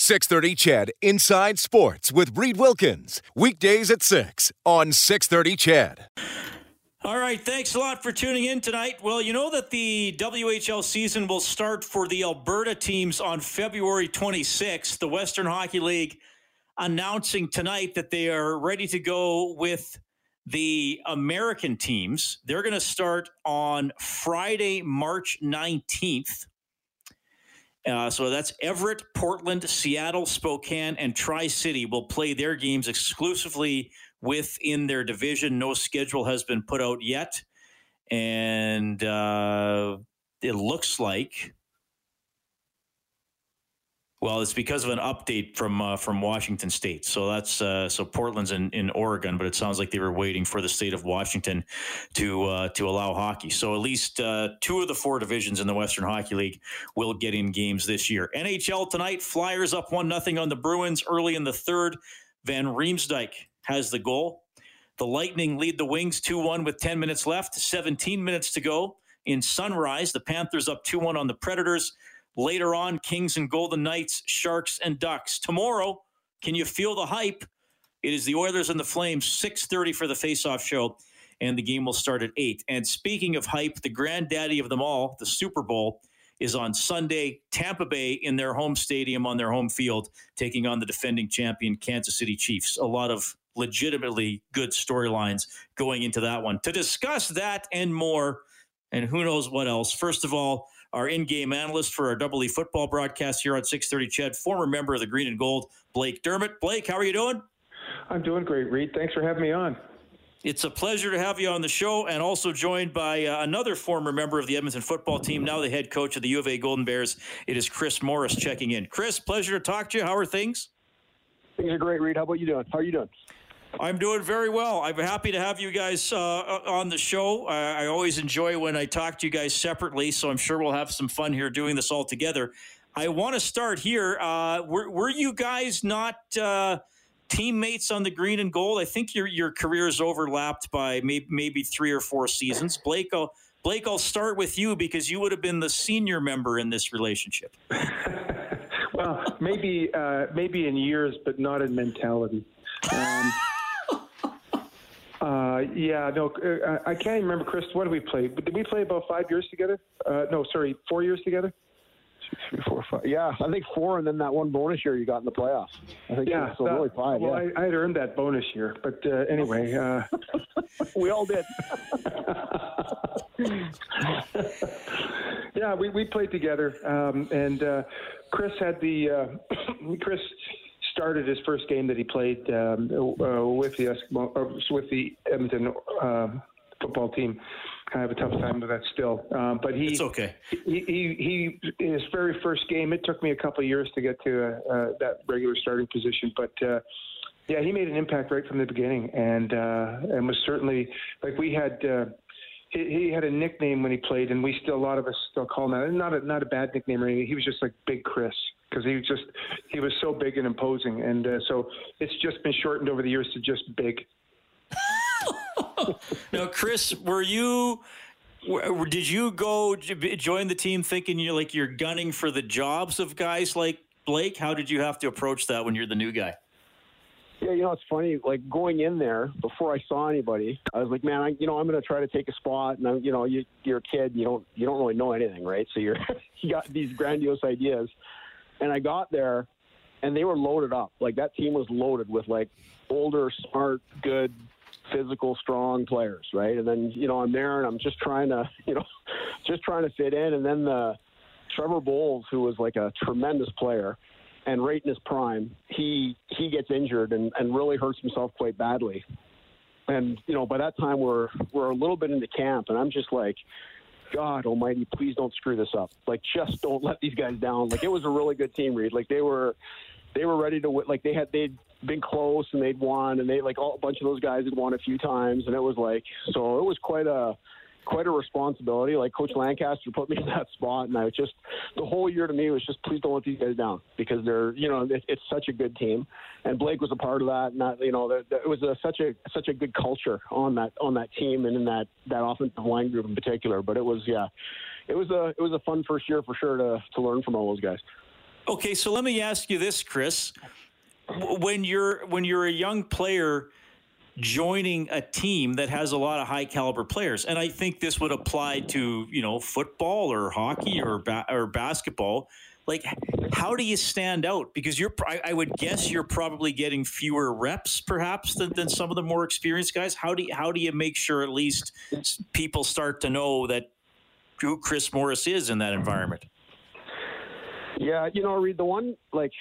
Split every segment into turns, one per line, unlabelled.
630 CHED Inside Sports with Reed Wilkins. Weekdays at 6 on 630 CHED.
All right, thanks a lot for tuning in tonight. Well, you know that the WHL season will start for the Alberta teams on February 26th. The Western Hockey League announcing tonight that they are ready to go with the American teams. They're going to start on Friday, March 19th. Uh, so that's Everett, Portland, Seattle, Spokane, and Tri City will play their games exclusively within their division. No schedule has been put out yet. And uh, it looks like well, it's because of an update from uh, from Washington State. So that's uh, so Portland's in, in Oregon, but it sounds like they were waiting for the state of Washington to uh, to allow hockey. So at least uh, two of the four divisions in the Western Hockey League will get in games this year. NHL tonight, Flyers up one nothing on the Bruins early in the third. Van Riemsdyk has the goal. The Lightning lead the Wings 2 1 with 10 minutes left, 17 minutes to go. In Sunrise, the Panthers up 2 1 on the Predators. Later on, Kings and Golden Knights, Sharks and Ducks. Tomorrow, can you feel the hype? It is the Oilers and the Flames, 6:30 for the face-off show, and the game will start at 8. And speaking of hype, the granddaddy of them all, the Super Bowl, is on Sunday. Tampa Bay in their home stadium on their home field, taking on the defending champion Kansas City Chiefs. A lot of legitimately good storylines going into that one. To discuss that and more, and who knows what else. First of all, our in-game analyst for our Double E football broadcast here on 630 CHED, former member of the Green and Gold, Blake Dermott. Blake, how are you doing?
I'm doing great, Reed. Thanks for having me on.
It's a pleasure to have you on the show, and also joined by uh, another former member of the Edmonton football team, now the head coach of the U of A Golden Bears. It is Chris Morris checking in. Chris, pleasure to talk to you. How are things?
Things are great, Reed. How about you doing? How are you doing?
I'm doing very well. I'm happy to have you guys uh, on the show. I, I always enjoy when I talk to you guys separately, so I'm sure we'll have some fun here doing this all together. I want to start here. Uh, were, were you guys not uh, teammates on the green and gold? I think your your careers overlapped by maybe, maybe three or four seasons. Blake, I'll, Blake, I'll start with you because you would have been the senior member in this relationship.
well, maybe uh, maybe in years, but not in mentality. Um, uh, yeah, no, uh, I can't remember, Chris. What did we play? Did we play about five years together? Uh, no, sorry, four years together.
Two, three, four, five. Yeah, I think four, and then that one bonus year you got in the playoffs. I think
yeah,
so. really five.
Well,
yeah.
I, I had earned that bonus year, but uh, anyway, uh,
we all did.
yeah, we, we played together, um, and uh, Chris had the uh, Chris started his first game that he played um, uh, with the Eskimo, uh, with the Edmonton uh, football team. I have a tough time with that still, um, but he
it's okay.
He, he, he his very first game. It took me a couple of years to get to uh, uh, that regular starting position, but. Uh, yeah, he made an impact right from the beginning, and uh, and was certainly like we had. He, he had a nickname when he played, and we still a lot of us still call him that. Not a not a bad nickname or anything. He was just like Big Chris because he was just he was so big and imposing, and uh, so it's just been shortened over the years to just big.
now, Chris, were you? Did you go join the team thinking you're like you're gunning for the jobs of guys like Blake? How did you have to approach that when you're the new guy?
Yeah, you know, it's funny. Like going in there before I saw anybody, I was like, man, I, you know, I'm going to try to take a spot. And I'm, you know, you, you're a kid, you don't, you don't really know anything, right? So you're, you got these grandiose ideas. And I got there, and they were loaded up. Like that team was loaded with like older, smart, good, physical, strong players, right? And then you know I'm there, and I'm just trying to, you know, just trying to fit in. And then the Trevor Bowles, who was like a tremendous player and right in his prime, he he gets injured and, and really hurts himself quite badly. And you know, by that time we're we're a little bit into camp, and I'm just like, God Almighty, please don't screw this up. Like, just don't let these guys down. Like, it was a really good team, Reed. Like, they were, they were ready to win. Like, they had they'd been close and they'd won, and they like all, a bunch of those guys had won a few times, and it was like, so it was quite a quite a responsibility. Like Coach Lancaster put me in that spot, and I was just the whole year to me was just please don't let these guys down because they're you know it, it's such a good team, and Blake was a part of that. And that, you know it was a, such a such a good culture on that on that team and in that that offensive line group in particular. But it was yeah, it was a it was a fun first year for sure to to learn from all those guys.
Okay, so let me ask you this, Chris. When you're when you're a young player joining a team that has a lot of high caliber players. And I think this would apply to, you know, football or hockey or ba- or basketball. Like, how do you stand out? Because you're, I, I, would guess you're probably getting fewer reps, perhaps, than, than some of the more experienced guys. How do you, how do you make sure at least people start to know that who Chris Morris is in that environment?
Yeah, you know, Reed the one like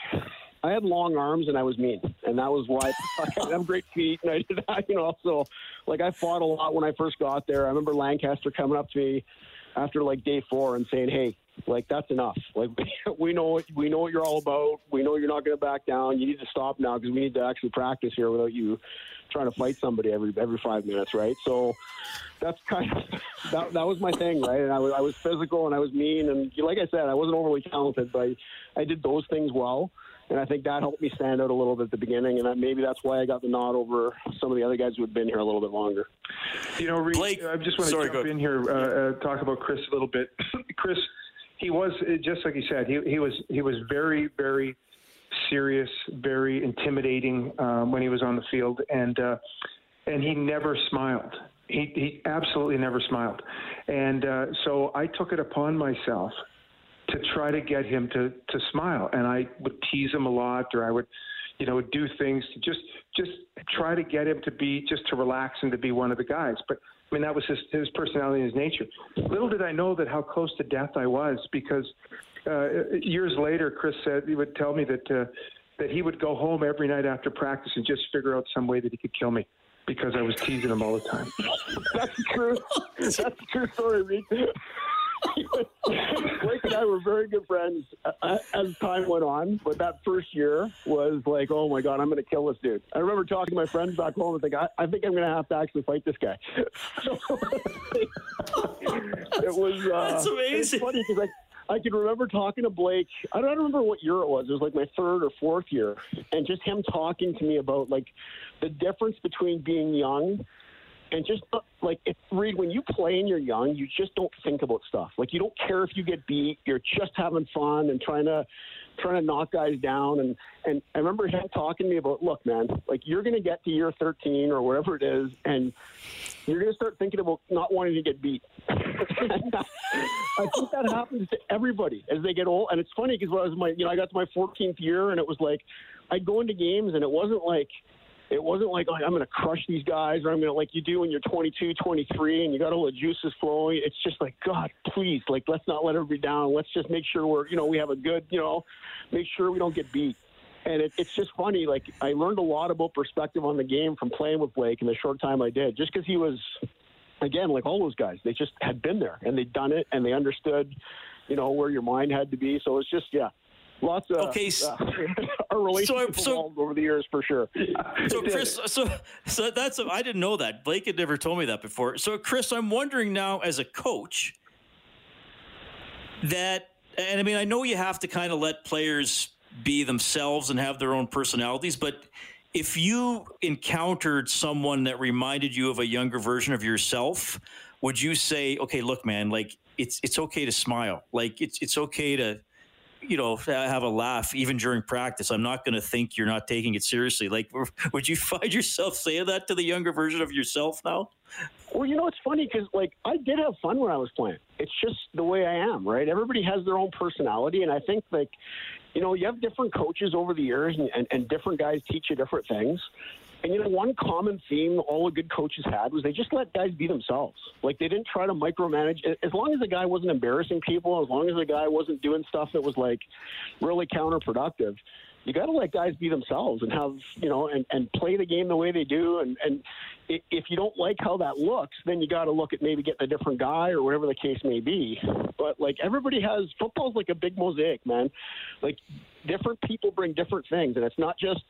I had long arms and I was mean, and that was why I have great feet. And I did you know. So, like, I fought a lot when I first got there. I remember Lancaster coming up to me after like day four and saying, "Hey, like that's enough. Like we know what we know what you're all about. We know you're not going to back down. You need to stop now because we need to actually practice here without you trying to fight somebody every every five minutes, right? So that's kind of that, that was my thing, right? And I was I was physical and I was mean and like I said, I wasn't overly talented, but I, I did those things well and I think that helped me stand out a little bit at the beginning, and maybe that's why I got the nod over some of the other guys who had been here a little bit longer.
You know, Reed, Blake, I just want to sorry, jump in here, uh, uh, talk about Chris a little bit. Chris, he was just like you said, he he was he was very very serious, very intimidating um, when he was on the field, and uh, and he never smiled. He he absolutely never smiled, and uh, so I took it upon myself to try to get him to to smile. And I would tease him a lot, or I would, you know, do things to just just try to get him to be just to relax and to be one of the guys. But I mean, that was his his personality and his nature. Little did I know that how close to death I was because uh, years later, Chris said he would tell me that. Uh, that he would go home every night after practice and just figure out some way that he could kill me because I was teasing him all the time.
That's true. That's true story. Blake and I were very good friends uh, as time went on, but that first year was like, oh my god, I'm going to kill this dude. I remember talking to my friends back home and thinking, I, I think I'm going to have to actually fight this guy. it was. Uh,
That's amazing.
funny because I, I can remember talking to Blake. I don't remember what year it was. It was like my third or fourth year, and just him talking to me about like the difference between being young and just like if Reed, when you play and you're young, you just don't think about stuff. Like you don't care if you get beat. You're just having fun and trying to trying to knock guys down. And and I remember him talking to me about, look, man, like you're to get to year 13 or whatever it is, and you're to start thinking about not wanting to get beat. I think that happens to everybody as they get old. And it's funny because when I was my, you know, I got to my 14th year, and it was like I'd go into games, and it wasn't like it wasn't like, I'm going to crush these guys or I'm going to, like you do when you're 22, 23 and you got all the juices flowing. It's just like, God, please, like, let's not let everybody down. Let's just make sure we're, you know, we have a good, you know, make sure we don't get beat. And it, it's just funny. Like, I learned a lot about perspective on the game from playing with Blake in the short time I did, just because he was, again, like all those guys, they just had been there and they'd done it and they understood, you know, where your mind had to be. So it's just, yeah, lots of okay. Uh, our relationship so, so, over the years for sure.
So Chris, so so that's I didn't know that Blake had never told me that before. So Chris, I'm wondering now as a coach that, and I mean I know you have to kind of let players be themselves and have their own personalities, but if you encountered someone that reminded you of a younger version of yourself, would you say, okay, look, man, like it's it's okay to smile, like it's it's okay to you know, have a laugh even during practice. I'm not going to think you're not taking it seriously. Like, would you find yourself saying that to the younger version of yourself now?
Well, you know, it's funny because, like, I did have fun when I was playing. It's just the way I am, right? Everybody has their own personality. And I think, like, you know, you have different coaches over the years and, and, and different guys teach you different things. And you know, one common theme all the good coaches had was they just let guys be themselves. Like they didn't try to micromanage. As long as the guy wasn't embarrassing people, as long as the guy wasn't doing stuff that was like really counterproductive, you got to let guys be themselves and have you know and, and play the game the way they do. And and if you don't like how that looks then you got to look at maybe getting a different guy or whatever the case may be. But like everybody has football's like a big mosaic man. Like different people bring different things. And it's not just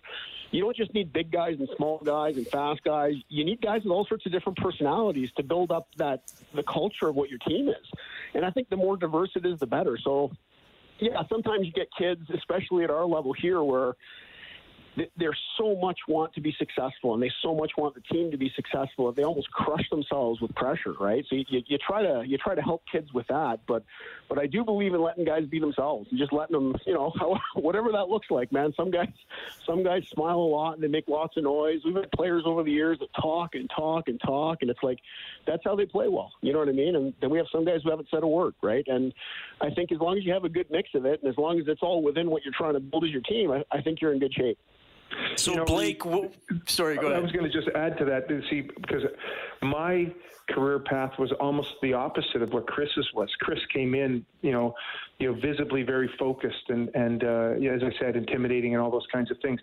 you don't just need big guys and small guys and fast guys. You need guys with all sorts of different personalities to build up that the culture of what your team is. And i think the more diverse it is the better. So yeah, sometimes you get kids, especially at our level here, where they're so much want to be successful and they so much want the team to be successful that they almost crush themselves with pressure right? So you, you, you, try to you try to help kids with that but but i do believe in letting guys be themselves and just letting them you know how, whatever that looks like man. Some guys some guys smile a lot and they make lots of noise. We've had players over the years that talk and talk and talk and it's like that's how they play well. You know what i mean? And then we have some guys who haven't said a word right? And i think as long as you have a good mix of it and as long as it's all within what you're trying to build as your team i, I think you're in good shape
so you know, Blake, w- sorry, go ahead. I
was going to just add to that see because my career path was almost the opposite of what Chris's was. Chris came in, you know, you know, visibly very focused and and uh, as I said, intimidating and all those kinds of things.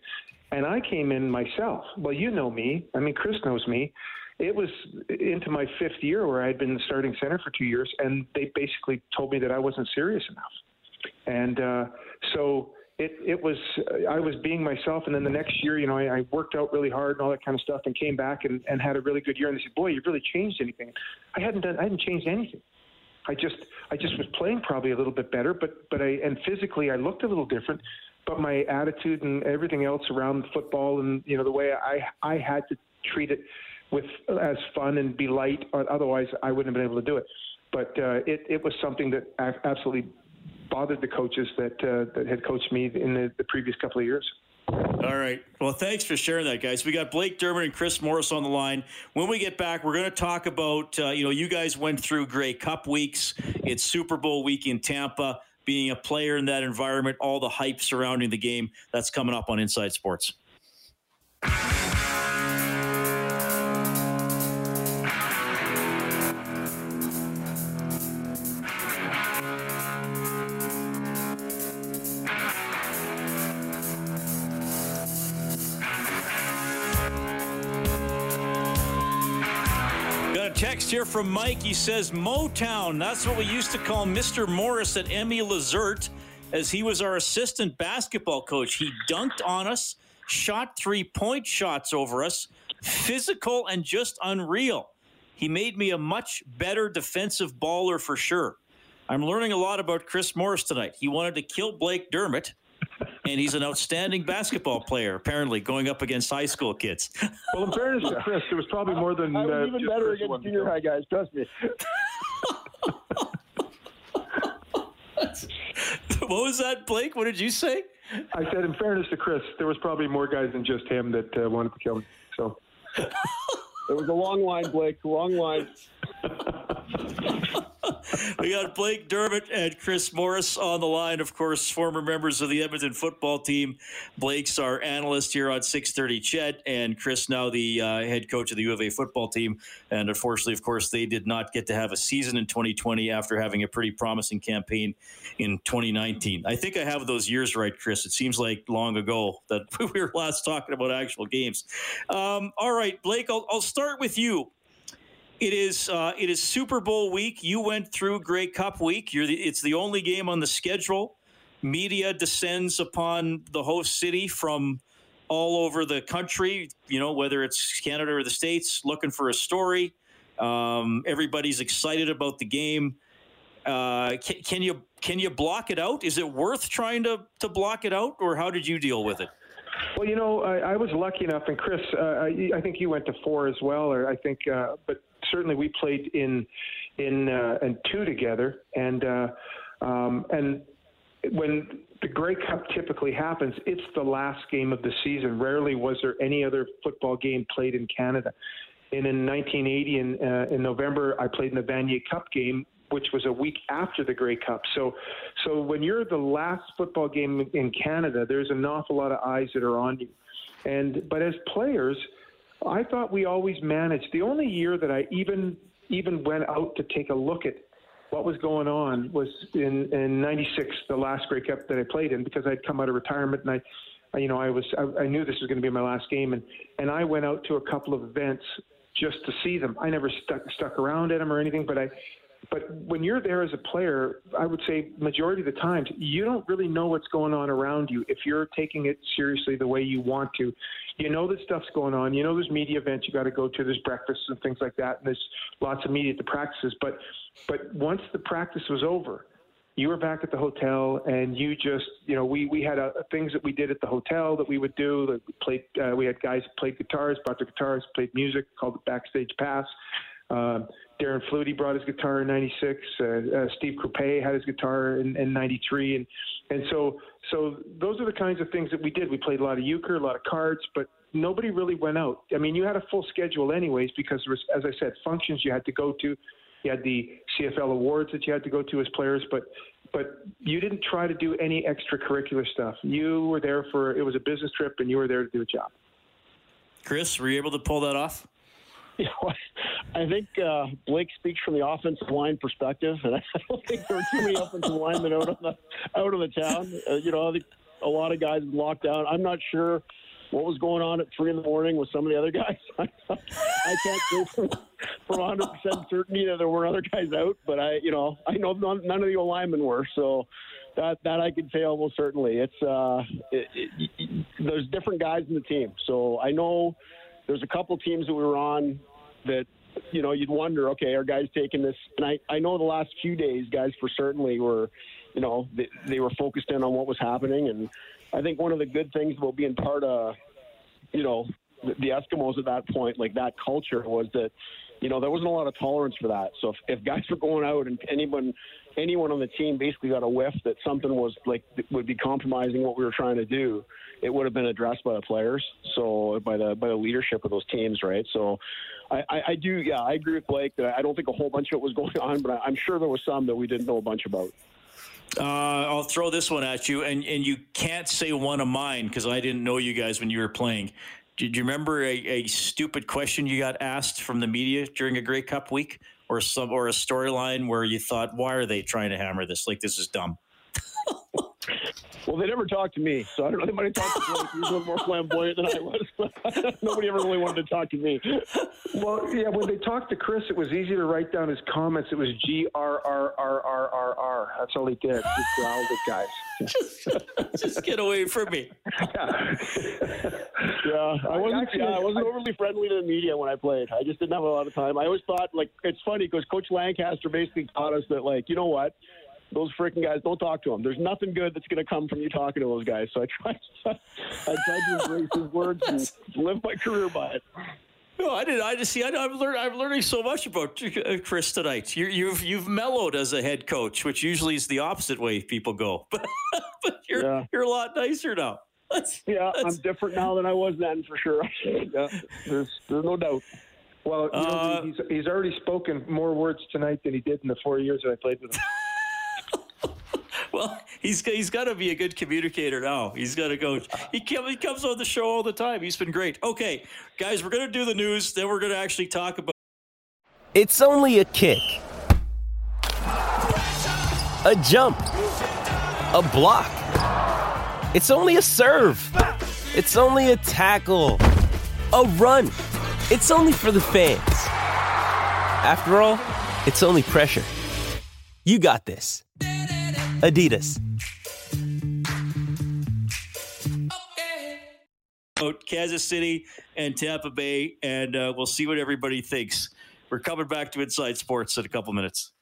And I came in myself. Well, you know me. I mean, Chris knows me. It was into my fifth year where I had been the starting center for two years, and they basically told me that I wasn't serious enough. And uh, so it it was uh, I was being myself, and then the next year, you know, I, I worked out really hard and all that kind of stuff, and came back and, and had a really good year. And they said, "Boy, you've really changed anything." I hadn't done. I hadn't changed anything. I just I just was playing probably a little bit better, but but I and physically I looked a little different, but my attitude and everything else around football and you know the way I I had to treat it with as fun and be light, otherwise I wouldn't have been able to do it. But uh, it it was something that absolutely bothered the coaches that uh, that had coached me in the, the previous couple of years.
All right. Well, thanks for sharing that, guys. We got Blake Dermott and Chris Morris on the line. When we get back, we're going to talk about, uh, you know, you guys went through Grey Cup weeks. It's Super Bowl week in Tampa. Being a player in that environment, all the hype surrounding the game, that's coming up on Inside Sports. Text here from Mike. He says, Motown. That's what we used to call Mr. Morris at M.E. LaZerte as he was our assistant basketball coach. He dunked on us, shot three point shots over us, physical and just unreal. He made me a much better defensive baller for sure. I'm learning a lot about Chris Morris tonight. He wanted to kill Blake Dermott and he's an outstanding basketball player, apparently, going up against high school kids.
well, in fairness to Chris, there was probably more than.
I was uh, even better Chris against junior high guys, trust me.
what was that, Blake? What did you say?
I said, in fairness to Chris, there was probably more guys than just him that uh, wanted to kill him. So.
It was a long line, Blake. Long line.
we got Blake Dermott and Chris Morris on the line. Of course, former members of the Edmonton football team. Blake's our analyst here on 630 CHED, and Chris now the uh, head coach of the U of A football team. And unfortunately, of course, they did not get to have a season in 2020 after having a pretty promising campaign in 2019. I think I have those years right, Chris. It seems like long ago that we were last talking about actual games. Um, all right, Blake, I'll, I'll start with you. It is uh, it is Super Bowl week. You went through Grey Cup week. The, it's the only game on the schedule. Media descends upon the host city from all over the country. You know whether it's Canada or the states, looking for a story. Um, everybody's excited about the game. Uh, can, can, you can you block it out? Is it worth trying to to block it out, or how did you deal with it?
Well, you know, I, I was lucky enough, and Chris, uh, I, I think you went to four as well, or I think, uh, but certainly we played in in uh, two together, and uh, um, and when the Grey Cup typically happens, it's the last game of the season. Rarely was there any other football game played in Canada. And in 1980, in, uh, in November, I played in the Vanier Cup game, which was a week after the Grey Cup. So, so when you're the last football game in Canada, there's an awful lot of eyes that are on you. And but as players, I thought we always managed. The only year that I even even went out to take a look at what was going on was in in '96, the last Grey Cup that I played in, because I'd come out of retirement and I, you know, I was I, I knew this was going to be my last game, and and I went out to a couple of events just to see them. I never stuck stuck around at them or anything, but I but when you're there as a player, I would say majority of the times you don't really know what's going on around you if you're taking it seriously the way you want to. You know that stuff's going on. You know there's media events you got to go to. There's breakfasts and things like that, and there's lots of media at the practices. But but once the practice was over, you were back at the hotel and you just you know we we had uh, things that we did at the hotel that we would do we played uh, we had guys played guitars brought their guitars played music called it backstage pass um, Darren Flutie brought his guitar in '96. Uh, uh, Steve Croupe had his guitar in '93, and and so so those are the kinds of things that we did. We played a lot of euchre, a lot of cards, but nobody really went out. I mean, you had a full schedule anyways because there was, as I said, functions you had to go to. You had the CFL awards that you had to go to as players, but but you didn't try to do any extracurricular stuff. You were there for it was a business trip, and you were there to do a job.
Chris, were you able to pull that off?
I think uh, Blake speaks from the offensive line perspective, and I don't think there were too many offensive linemen out of the out of the town. Uh, you know, a lot of guys locked down. I'm not sure what was going on at three in the morning with some of the other guys. I can't say for 100 percent certainty that there were other guys out, but I, you know, I know none, none of the linemen were. So that that I can say almost certainly. It's uh, it, it, there's different guys in the team, so I know there's a couple teams that we were on that you know you'd wonder, okay, are guys taking this? And I I know the last few days, guys for certainly were, you know, they, they were focused in on what was happening, and I think one of the good things about being part of, you know, the, Eskimos at that point, like that culture, was that you know, there wasn't a lot of tolerance for that. So if, if guys were going out and anyone anyone on the team basically got a whiff that something was like would be compromising what we were trying to do, it would have been addressed by the players, so by the by the leadership of those teams, right? So, I, I, I do, yeah, I agree with Blake that I don't think a whole bunch of it was going on, but I'm sure there was some that we didn't know a bunch about.
Uh, I'll throw this one at you, and, and you can't say one of mine because I didn't know you guys when you were playing. Did you remember a, a stupid question you got asked from the media during a Grey Cup week, or some or a storyline where you thought, "Why are they trying to hammer this? Like this is dumb."
Well, they never talked to me, so I don't know. They might have talked to Blake. He was a little more flamboyant than I was, but nobody ever really wanted to talk to me.
Well, yeah, when they talked to Chris, it was easy to write down his comments. It was G R R R R R R. That's all he did. Just growled at guys.
just, just get away from me.
Yeah, yeah I wasn't. Actually, yeah, I wasn't overly friendly to the media when I played. I just didn't have a lot of time. I always thought, like, it's funny because Coach Lancaster basically taught us that, like, you know what those freaking guys, don't talk to them. There's nothing good that's going to come from you talking to those guys. So I try, I try to embrace his words and live my career by it.
No, I did. I just see. I, am learning. I'm learning so much about uh, Chris tonight. you you've you've mellowed as a head coach, which usually is the opposite way people go. But but you're yeah. you're a lot nicer now.
That's, yeah, that's... I'm different now than I was then for sure. yeah, there's there's no doubt.
Well, you know, uh, he's he's already spoken more words tonight than he did in the four years that I played with him.
Well, he's he's got to be a good communicator now. He's got to go. He, he comes on the show all the time. He's been great. Okay, guys, we're gonna do the news. Then we're gonna actually talk about.
It's only a kick, a jump, a block. It's only a serve. It's only a tackle, a run. It's only for the fans. After all, it's only pressure. You got this. Adidas.
Kansas City and Tampa Bay, and uh, we'll see what everybody thinks. We're coming back to Inside Sports in a couple minutes.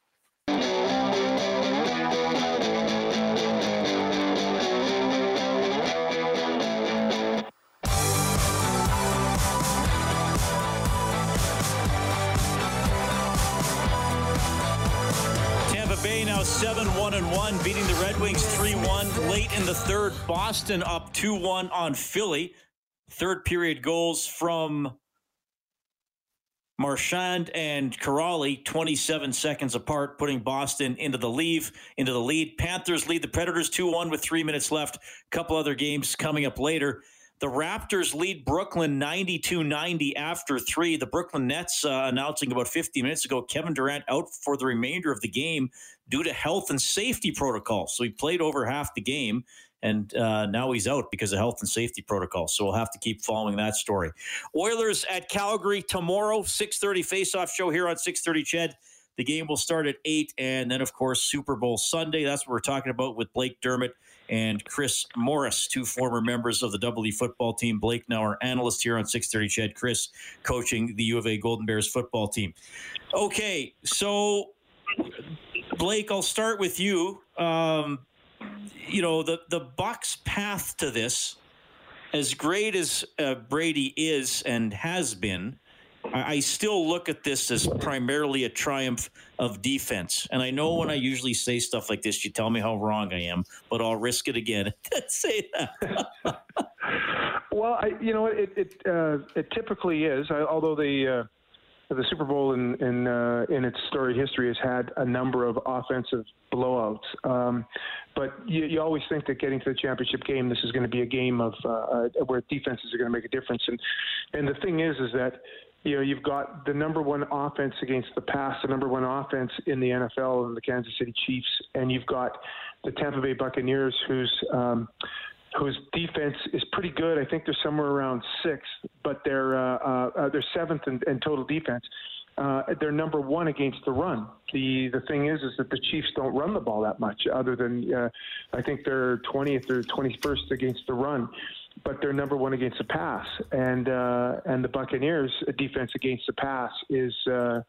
7 1 and 1, beating the Red Wings 3 1 late in the third. Boston up 2 1 on Philly. Third period goals from Marchand and Kuraly, 27 seconds apart, putting Boston into the lead. Into the lead. Panthers lead the Predators 2 1 with three minutes left. A couple other games coming up later. The Raptors lead Brooklyn 92 90 after three. The Brooklyn Nets uh, announcing about 50 minutes ago Kevin Durant out for the remainder of the game due to health and safety protocols. So he played over half the game and uh, now he's out because of health and safety protocols. So we'll have to keep following that story. Oilers at Calgary tomorrow, 6:30 face-off show here on 6:30. CHED. The game will start at eight, and then of course Super Bowl Sunday. That's what we're talking about with Blake Dermott and Chris Morris, two former members of the E football team. Blake now our analyst here on 6:30. CHED. Chris coaching the U of A Golden Bears football team. Okay, so Blake, I'll start with you. Um, you know the the Bucks' path to this, as great as uh, Brady is and has been, I, I, still look at this as primarily a triumph of defense. And I know when I usually say stuff like this, you tell me how wrong I am, but I'll risk it again. say that.
well, I, you know, it it uh, it typically is. Although the uh, the Super Bowl in in, uh, in its storied history has had a number of offensive blowouts. Um, but you, you, always think that getting to the championship game, this is going to be a game of uh, uh, where defenses are going to make a difference. And and the thing is, is that you know you've got the number one offense against the pass, the number one offense in the NFL, and the Kansas City Chiefs, and you've got the Tampa Bay Buccaneers, who's um, whose defense is pretty good. I think they're somewhere around sixth, but they're uh, uh, uh, they're seventh in, in total defense. Uh, they're number one against the run. The the thing is, is that the Chiefs don't run the ball that much, other than uh, I think they're 20th or 21st against the run, but they're number one against the pass. And uh, and the Buccaneers' defense against the pass is uh,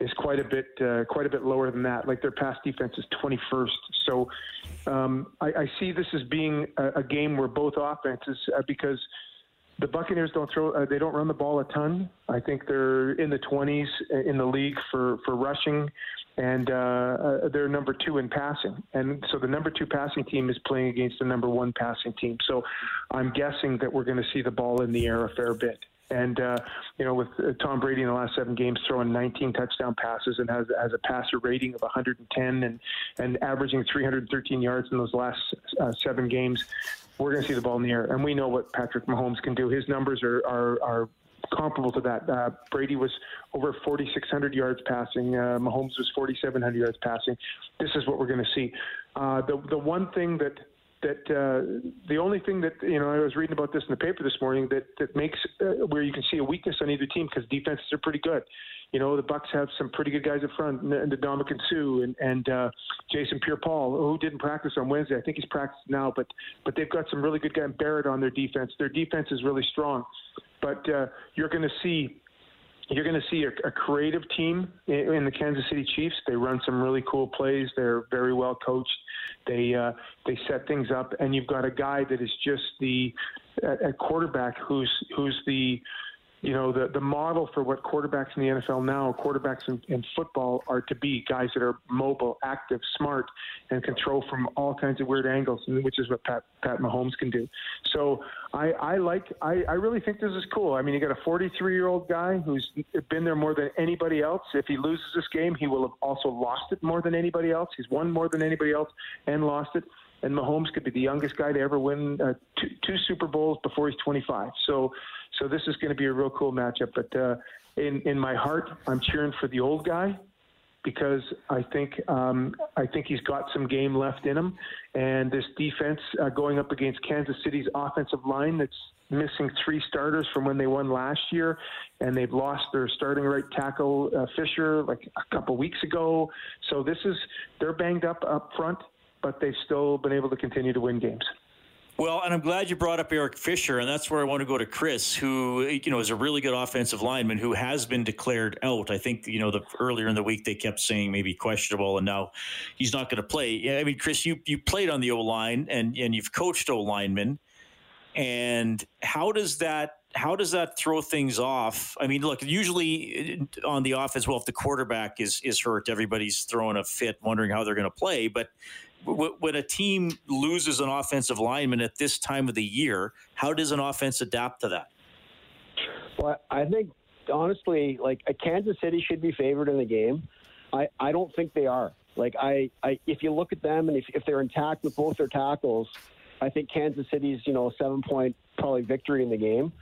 is quite a bit uh, quite a bit lower than that. Like their pass defense is 21st. So um, I, I, see this as being a, a game where both offenses, uh, because the Buccaneers don't throw, uh, they don't run the ball a ton. I think they're in the 20s in the league for for rushing, and uh, uh, they're number two in passing. And so the number two passing team is playing against the number one passing team. So I'm guessing that we're going to see the ball in the air a fair bit. And uh, you know, with uh, Tom Brady in the last seven games throwing 19 touchdown passes and has has a passer rating of 110 and and averaging 313 yards in those last uh, seven games, we're going to see the ball in the air. And we know what Patrick Mahomes can do. His numbers are are, are comparable to that. Uh, Brady was over 4,600 yards passing. Uh, Mahomes was 4,700 yards passing. This is what we're going to see. Uh, the the one thing that that uh, the only thing that you know I was reading about this in the paper this morning that that makes uh, where you can see a weakness on either team because defenses are pretty good. You know the Bucks have some pretty good guys up front, and the Ndamukong Suh and and uh, Jason Pierre-Paul, who didn't practice on Wednesday. I think he's practiced now, but but they've got some really good guys. Barrett on their defense. Their defense is really strong, but uh, you're going to see you're going to see a, a creative team in, in, the Kansas City Chiefs. They run some really cool plays. They're very well coached. They uh, they set things up, and you've got a guy that is just the a quarterback who's who's the you know, the, the model for what quarterbacks in the NFL now, quarterbacks in, in, football are to be guys that are mobile, active, smart, and can throw from all kinds of weird angles, which is what Pat, Pat Mahomes can do. So I, I like, I, I really think this is cool. I mean, you got a 43 year old guy who's been there more than anybody else. If he loses this game, he will have also lost it more than anybody else. He's won more than anybody else and lost it and Mahomes could be the youngest guy to ever win uh, two, two Super Bowls before he's 25. So so this is going to be a real cool matchup. But uh, in in my heart, I'm cheering for the old guy because I think um, I think he's got some game left in him, and this defense uh, going up against Kansas City's offensive line that's missing three starters from when they won last year, and they've lost their starting right tackle uh, Fisher like a couple weeks ago. So this is they're banged up up front, but they've still been able to continue to win games.
Well, and I'm glad you brought up Eric Fisher, and that's where I want to go to Chris, who you know is a really good offensive lineman who has been declared out. I think you know the earlier in the week they kept saying maybe questionable, and now he's not going to play. I mean, Chris, you you played on the O line and and you've coached O linemen, and how does that how does that throw things off? I mean, look, usually on the offense, well, if the quarterback is is hurt, everybody's throwing a fit, wondering how they're going to play. But when a team loses an offensive lineman at this time of the year, how does an offense adapt to that?
Well, I think honestly, like Kansas City should be favored in the game. I, I don't think they are. Like I, I if you look at them and if, if they're intact with both their tackles, I think Kansas City's, you know, seven point probably victory in the game.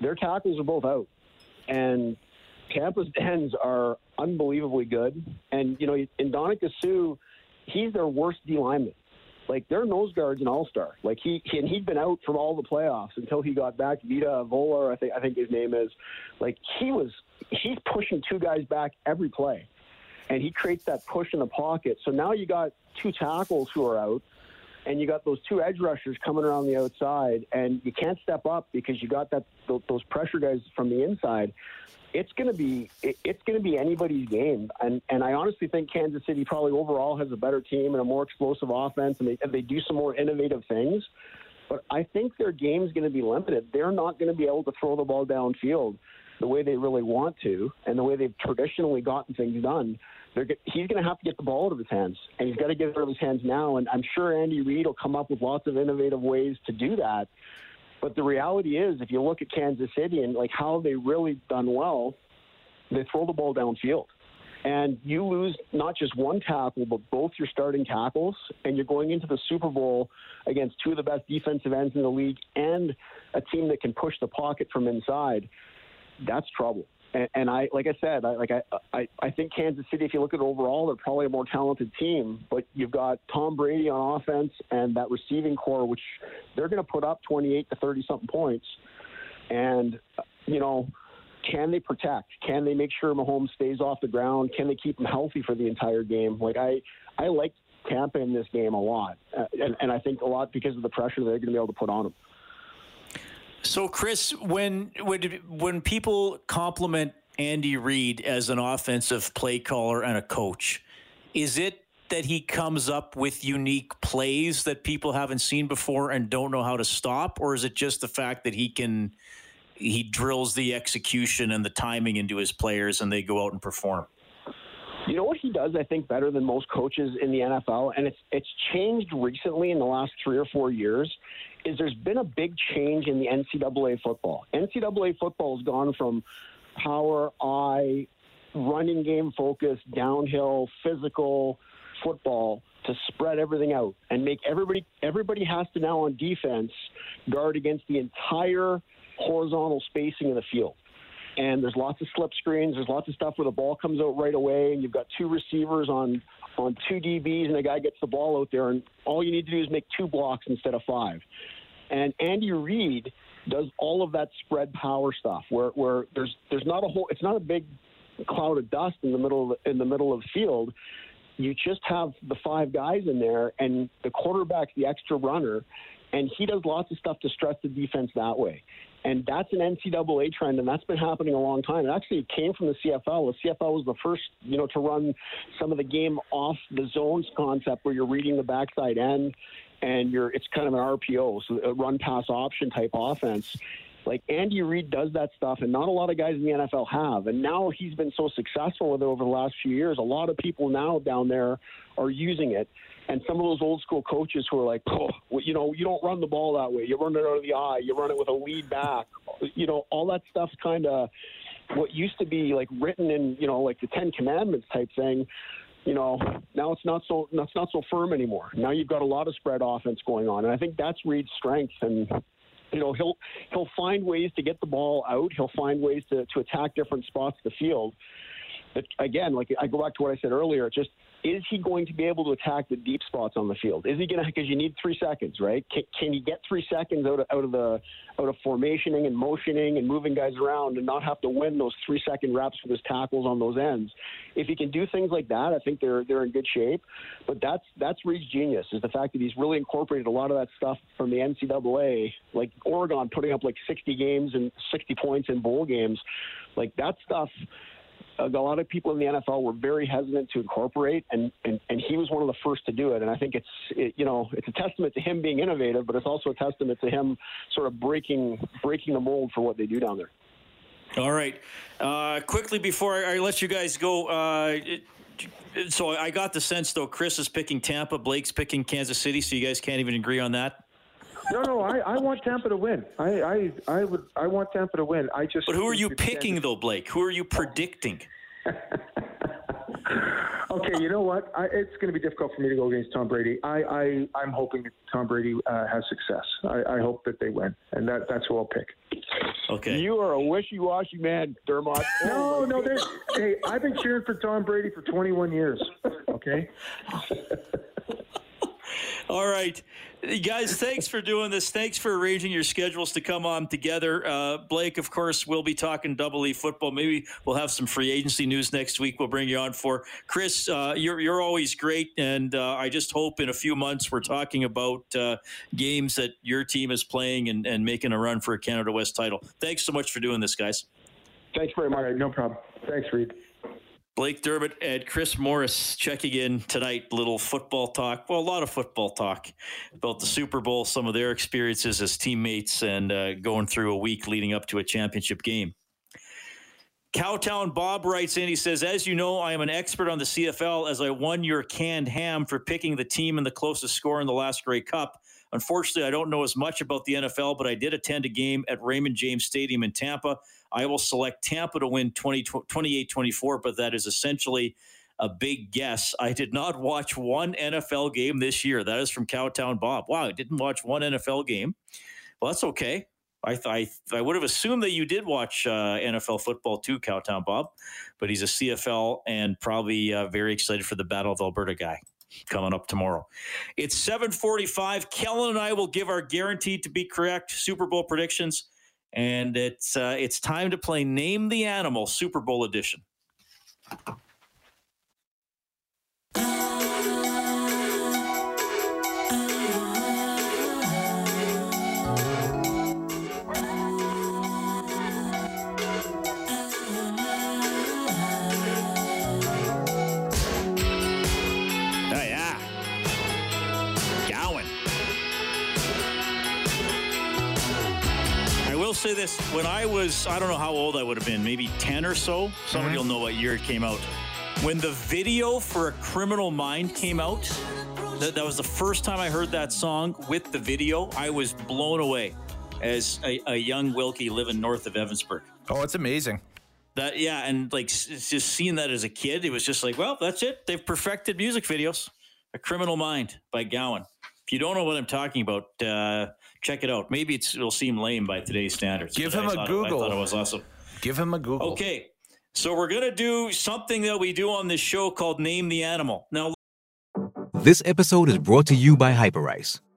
Their tackles are both out. And Tampa's ends are unbelievably good. And, you know, in Ndamukong Suh, he's their worst D lineman. Like their nose guard's an all star. Like he, and he'd been out from all the playoffs until he got back. Vita Vola, I think I think his name is. Like he was he's pushing two guys back every play. And he creates that push in the pocket. So now you got two tackles who are out and you got those two edge rushers coming around the outside, and you can't step up because you got that those pressure guys from the inside it's going to be it's going to be anybody's game, and and I honestly think Kansas City probably overall has a better team and a more explosive offense, and they and they do some more innovative things. But I think their game's going to be limited. They're not going to be able to throw the ball downfield the way they really want to, and the way they've traditionally gotten things done. He's going to have to get the ball out of his hands, and he's got to get it out of his hands now. And I'm sure Andy Reid will come up with lots of innovative ways to do that. But the reality is, if you look at Kansas City and like how they really done well, they throw the ball downfield. And you lose not just one tackle, but both your starting tackles, and you're going into the Super Bowl against two of the best defensive ends in the league and a team that can push the pocket from inside. That's trouble. And, and I, like I said, I, like I, I, I think Kansas City. If you look at it overall, they're probably a more talented team. But you've got Tom Brady on offense and that receiving corps, which they're going to put up 28 to 30 something points. And you know, can they protect? Can they make sure Mahomes stays off the ground? Can they keep him healthy for the entire game? Like I, I like Tampa in this game a lot, uh, and, and I think a lot because of the pressure they're going to be able to put on them.
So, Chris, when when when people compliment Andy Reid as an offensive play caller and a coach, is it that he comes up with unique plays that people haven't seen before and don't know how to stop, or is it just the fact that he can he drills the execution and the timing into his players and they go out and perform?
You know what he does, I think, better than most coaches in the NFL, and it's it's changed recently in the last three or four years, is there's been a big change in the NCAA football. NCAA football has gone from power, eye, running game focused, downhill, physical football to spread everything out and make everybody everybody has to now on defense guard against the entire horizontal spacing of the field. And there's lots of slip screens. There's lots of stuff where the ball comes out right away, and you've got two receivers on on two DBs, and a guy gets the ball out there, and all you need to do is make two blocks instead of five. And Andy Reid does all of that spread power stuff, where where there's there's not a whole, it's not a big cloud of dust in the middle of, in the middle of the field. You just have the five guys in there, and the quarterback's the extra runner, and he does lots of stuff to stress the defense that way. And that's an NCAA trend, and that's been happening a long time. It actually came from the CFL. The CFL was the first, you know, to run some of the game off the zones concept, where you're reading the backside end, and you're it's kind of an RPO, so a run pass option type offense. Like Andy Reid does that stuff, and not a lot of guys in the NFL have. And now he's been so successful with it over the last few years. A lot of people now down there are using it. And some of those old school coaches who are like, you know, you don't run the ball that way. You run it out of the eye. You run it with a lead back. You know, all that stuff's kind of what used to be like written in, you know, like the Ten Commandments type thing. You know, now it's not so it's not so firm anymore. Now you've got a lot of spread offense going on, and I think that's Reid's strength. And you know, he'll he'll find ways to get the ball out. He'll find ways to to attack different spots of the field. But again, like I go back to what I said earlier, just is he going to be able to attack the deep spots on the field? Is he going to? Because you need three seconds, right? Can, can he get three seconds out of, out of the out of formationing and motioning and moving guys around and not have to win those three second reps with his tackles on those ends? If he can do things like that, I think they're they're in good shape. But that's that's Reid's genius is the fact that he's really incorporated a lot of that stuff from the NCAA, like Oregon putting up like 60 games and 60 points in bowl games, like that stuff a lot of people in the NFL were very hesitant to incorporate, and, and, and he was one of the first to do it. And I think it's it, you know it's a testament to him being innovative, but it's also a testament to him sort of breaking breaking the mold for what they do down there.
All right, uh, quickly before I, I, let you guys go. Uh, it, so I got the sense though Chris is picking Tampa, Blake's picking Kansas City, so you guys can't even agree on that.
No, no, I, I want Tampa to win. I, I, I would, I want Tampa to win. I just.
But who are you picking though, Blake? Who are you predicting?
okay, you know what? I, it's going to be difficult for me to go against Tom Brady. I, I I'm hoping that Tom Brady uh, has success. I, I hope that they win, and that that's who I'll pick.
Okay.
You are a wishy-washy man, Dermott.
No, no. there's- Hey, I've been cheering for Tom Brady for 21 years. Okay.
All right. Guys, thanks for doing this. Thanks for arranging your schedules to come on together. Uh, Blake, of course, we'll be talking double E football. Maybe we'll have some free agency news next week. We'll bring you on for. Chris, uh, you're, you're always great. And uh, I just hope in a few months we're talking about uh, games that your team is playing and, and making a run for a Canada West title. Thanks so much for doing this, guys.
Thanks very much.
No problem. Thanks, Reed.
Blake Dermott and Chris Morris checking in tonight. Little football talk. Well, a lot of football talk about the Super Bowl, some of their experiences as teammates, and uh, going through a week leading up to a championship game. Cowtown Bob writes in, he says, As you know, I am an expert on the CFL as I won your canned ham for picking the team in the closest score in the last Grey Cup. Unfortunately, I don't know as much about the NFL, but I did attend a game at Raymond James Stadium in Tampa. I will select Tampa to win 20, 28 24, but that is essentially a big guess. I did not watch one NFL game this year. That is from Cowtown Bob. Wow, I didn't watch one NFL game. Well, that's okay. I, I, I would have assumed that you did watch uh, NFL football too, Cowtown Bob, but he's a CFL and probably uh, very excited for the Battle of Alberta guy coming up tomorrow. It's 7:45. Kellen and I will give our guaranteed to be correct Super Bowl predictions, and it's uh, it's time to play Name the Animal Super Bowl edition. Say this. When I was, I don't know how old I would have been, maybe 10 or so. Somebody mm-hmm. will know what year it came out. When the video for A Criminal Mind came out, that, that was the first time I heard that song with the video. I was blown away as a, a young Wilkie living north of Evansburg.
Oh, it's amazing.
That yeah, and like just seeing that as a kid, it was just like, well, that's it. They've perfected music videos. A Criminal Mind by Gowan. If you don't know what I'm talking about, uh, check it out. Maybe it's, it'll seem lame by today's standards.
Give him
I
a
thought it- I
Google.
thought it was awesome.
Give him a Google.
Okay, so we're gonna do something that we do on this show called Name the Animal. Now,
This episode is brought to you by Hyperice,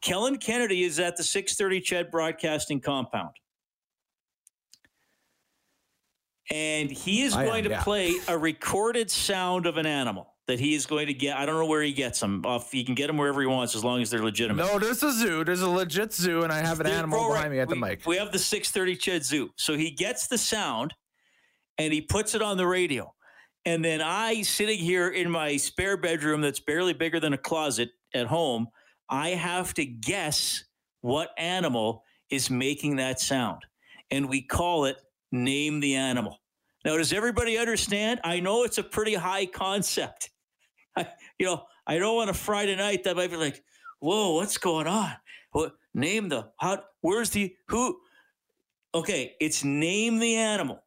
Kellen Kennedy is at the 630 CHED Broadcasting compound. And he is
I
going
am,
to
yeah.
play a recorded sound of an animal that he is going to get. I don't know where he gets them. Off, he can get them wherever he wants as long as they're legitimate.
No, there's a zoo. There's a legit zoo, and I have an animal behind me at the
we,
mic.
We have the 630 CHED Zoo. So he gets the sound and he puts it on the radio. And then I, sitting here in my spare bedroom that's barely bigger than a closet at home, I have to guess what animal is making that sound. And we call it Name the Animal. Now, does everybody understand? I know it's a pretty high concept. I, you know, I know on a Friday night that might be like, whoa, what's going on? What name the how where's the who okay, it's name the animal.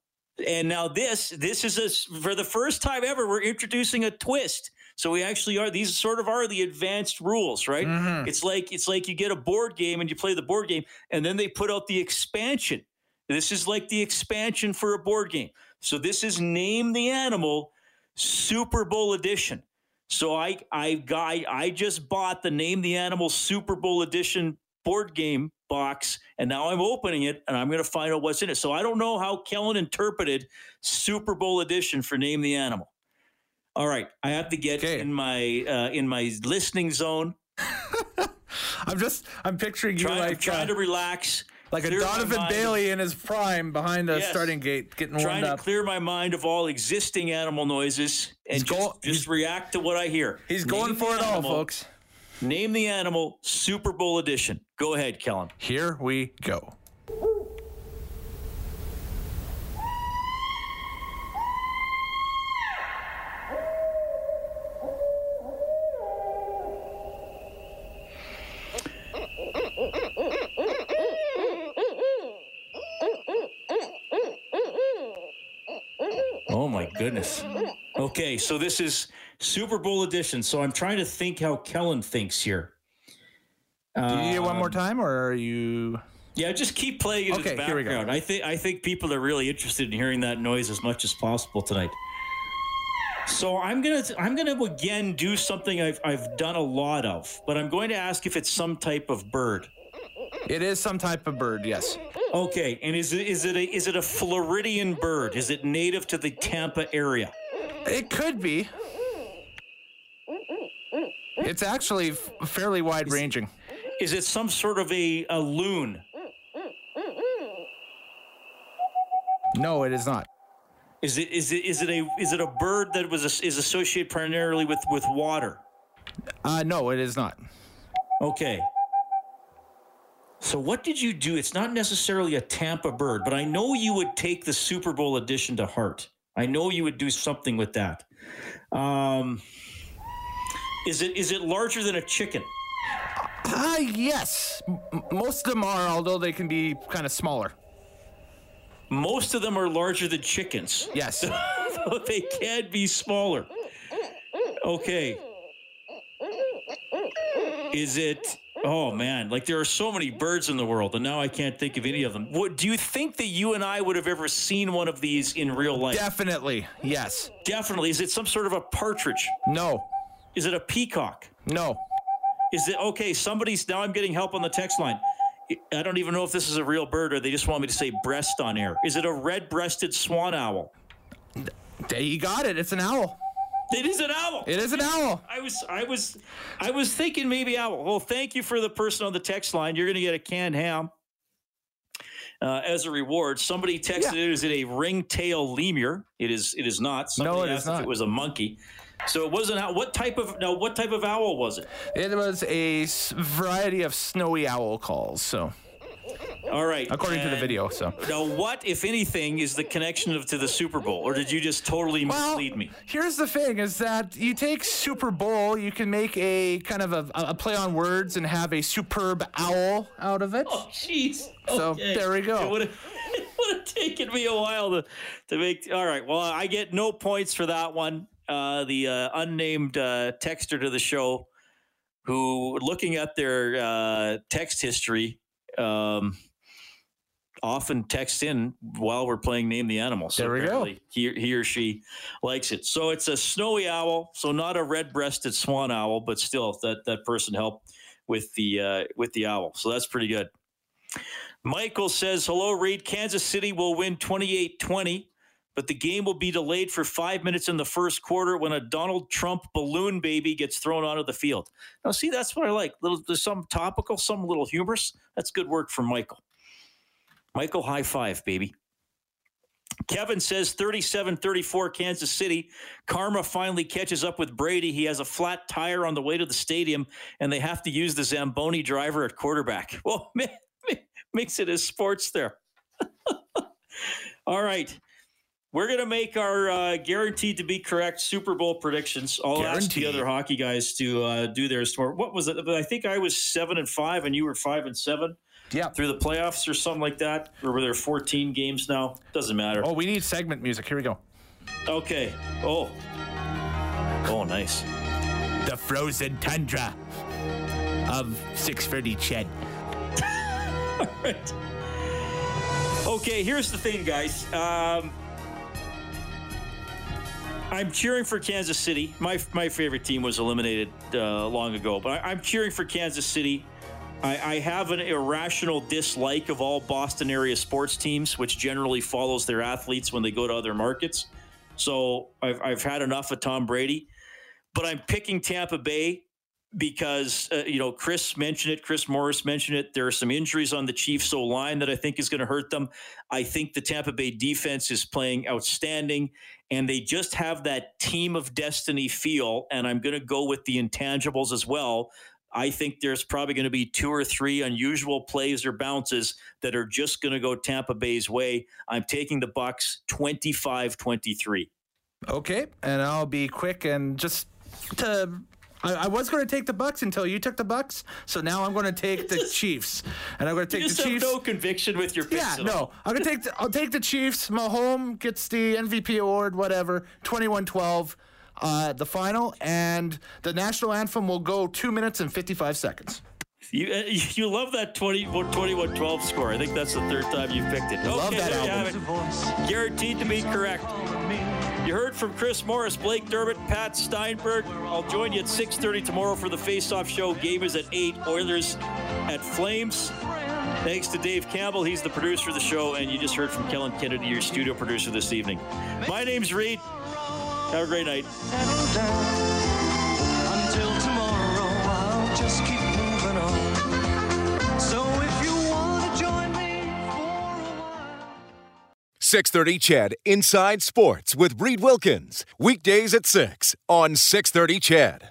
And now this this is a, for the first time ever we're introducing a twist. So we actually are these sort of are the advanced rules, right?
Mhm.
It's like it's like you get a board game and you play the board game and then they put out the expansion. This is like the expansion for a board game. So this is name the animal Super Bowl edition. So I I got I just bought the name the animal Super Bowl edition board game box and now I'm opening it and I'm going to find out what's in it. So I don't know how Kellen interpreted Super Bowl edition for name the animal. All right, I have to get
Okay.
in my uh, in my listening zone.
I'm just, I'm picturing you like,
trying
uh,
to relax.
Like a Donovan Bailey in his prime behind the
Yes.
starting gate, getting
trying
warmed
to
up.
clear my mind of all existing animal noises and just, just react to what I hear.
He's going
Name
for
the
it all, folks.
Name the animal Super Bowl edition. Go ahead, Kellen.
Here we go.
Oh my goodness. Okay, so this is Super Bowl edition. So I'm trying to think how Kellen thinks here.
Do you need one more
Um,
time, or are you?
Yeah, just keep playing it
Okay,
in the
here we go.
background. I think I think people are really interested in hearing that noise as much as possible tonight. So I'm gonna I'm gonna again do something I've I've done a lot of, but I'm going to ask if it's some type of bird.
It is some type of bird, yes.
Okay, and is it is it a is it a Floridian bird? Is it native to the Tampa area?
It could be. It's actually f- fairly wide ranging.
Is it some sort of a, a loon?
No, it is not.
Is it is it is it a is it a bird that was is associated primarily with with water?
Uh, no, it is not.
Okay. So what did you do? It's not necessarily a Tampa bird, but I know you would take the Super Bowl edition to heart. I know you would do something with that. Um, is it is it larger than a chicken?
Ah, yes. M- most of them are, although they can be kind of smaller.
Most of them are larger than chickens.
Yes.
but they can be smaller. Okay. Is it? Oh man, like there are so many birds in the world, and now I can't think of any of them. What do you think that you and I would have ever seen one of these in real life?
Definitely. Yes.
Definitely. Is it some sort of a partridge?
No.
Is it a peacock?
No.
Is it okay? Somebody's now. I'm getting help on the text line. I don't even know if this is a real bird or they just want me to say breast on air. Is it a red-breasted swan owl?
You got it. It's an owl.
It is an owl.
It is an owl.
I was, I was, I was thinking maybe owl. Well, thank you for the person on the text line. You're going to get a canned ham uh, as a reward. Somebody texted
Yeah.
it. Is it a ringtail lemur? It is. It is not. Somebody
No, it is
asked if
not.
it was a monkey. So it wasn't. owl. What type of now? What type of owl was it?
It was a variety of snowy owl calls. So,
All right.
according to the video. So,
Now, what, if anything, is the connection of to the Super Bowl, or did you just totally
well,
mislead me?
here's the thing: is that you take Super Bowl, you can make a kind of a, a play on words and have a superb owl out of it.
Oh, jeez.
So,
Okay.
there we go.
It would have it would have taken me a while to to make. All right. Well, I get no points for that one. Uh, the uh, unnamed uh, texter to the show, who looking at their uh, text history, um, often text in while we're playing name the animal. So
There we go.
apparently He, he or she likes it. So it's a snowy owl. So not a red-breasted swan owl, but still that that person helped with the uh, with the owl. So that's pretty good. Michael says, Hello, Reed. Kansas City will win 28 20, but the game will be delayed for five minutes in the first quarter when a Donald Trump balloon baby gets thrown onto the field. Now, see, that's what I like. Little, there's some topical, some little humorous. That's good work from Michael. Michael, high five, baby. Kevin says 37 34 Kansas City. Karma finally catches up with Brady. He has a flat tire on the way to the stadium, and they have to use the Zamboni driver at quarterback. Well, makes it as sports there. All right. We're going to make our uh, guaranteed to be correct Super Bowl predictions. I'll ask the other hockey guys to uh, do theirs tomorrow. What was it? I think I was seven and five, and you were five and seven
yeah.
through the playoffs or something like that. Or were there 14 games now? Doesn't matter.
Oh, we need segment music. Here we go.
Okay. Oh. Oh, nice.
The frozen tundra of 630 CHED.
right. Okay, here's the thing, guys. Um, I'm cheering for Kansas City. My my favorite team was eliminated uh, long ago, but I, I'm cheering for Kansas City. I, I have an irrational dislike of all Boston area sports teams, which generally follows their athletes when they go to other markets. So I've, I've had enough of Tom Brady, but I'm picking Tampa Bay because uh, you know Chris mentioned it, Chris Morris mentioned it. There are some injuries on the Chiefs O line that I think is going to hurt them. I think the Tampa Bay defense is playing outstanding, and they just have that team of destiny feel. And I'm going to go with the intangibles as well. I think there's probably going to be two or three unusual plays or bounces that are just going to go Tampa Bay's way. I'm taking the Bucs 25-23.
Okay, and I'll be quick and just to I, I was going to take the Bucs until you took the Bucs, so now I'm going to take the Chiefs, and I'm going to take the Chiefs.
Have no conviction with your picks.
Yeah, no, I'm going to take. The, I'll take the Chiefs. Mahomes gets the MVP award, whatever. 21-12, uh, the final, and the national anthem will go two minutes and 55 seconds.
You uh, you love that 20, 21-12 score. I think that's the third time you've picked it.
I love that album.
it. Guaranteed to be correct. You heard from Chris Morris, Blake Dermott, Pat Steinberg. I'll join you at 6.30 tomorrow for the Face-Off Show. Game is at 8. Oilers at Flames. Thanks to Dave Campbell. He's the producer of the show. And you just heard from Kellen Kennedy, your studio producer this evening. My name's Reed. Have a great night.
Until tomorrow, I'll just keep moving on. So if you want to join me for a while.
630 CHED Inside Sports with Reed Wilkins. Weekdays at 6 on 630 CHED.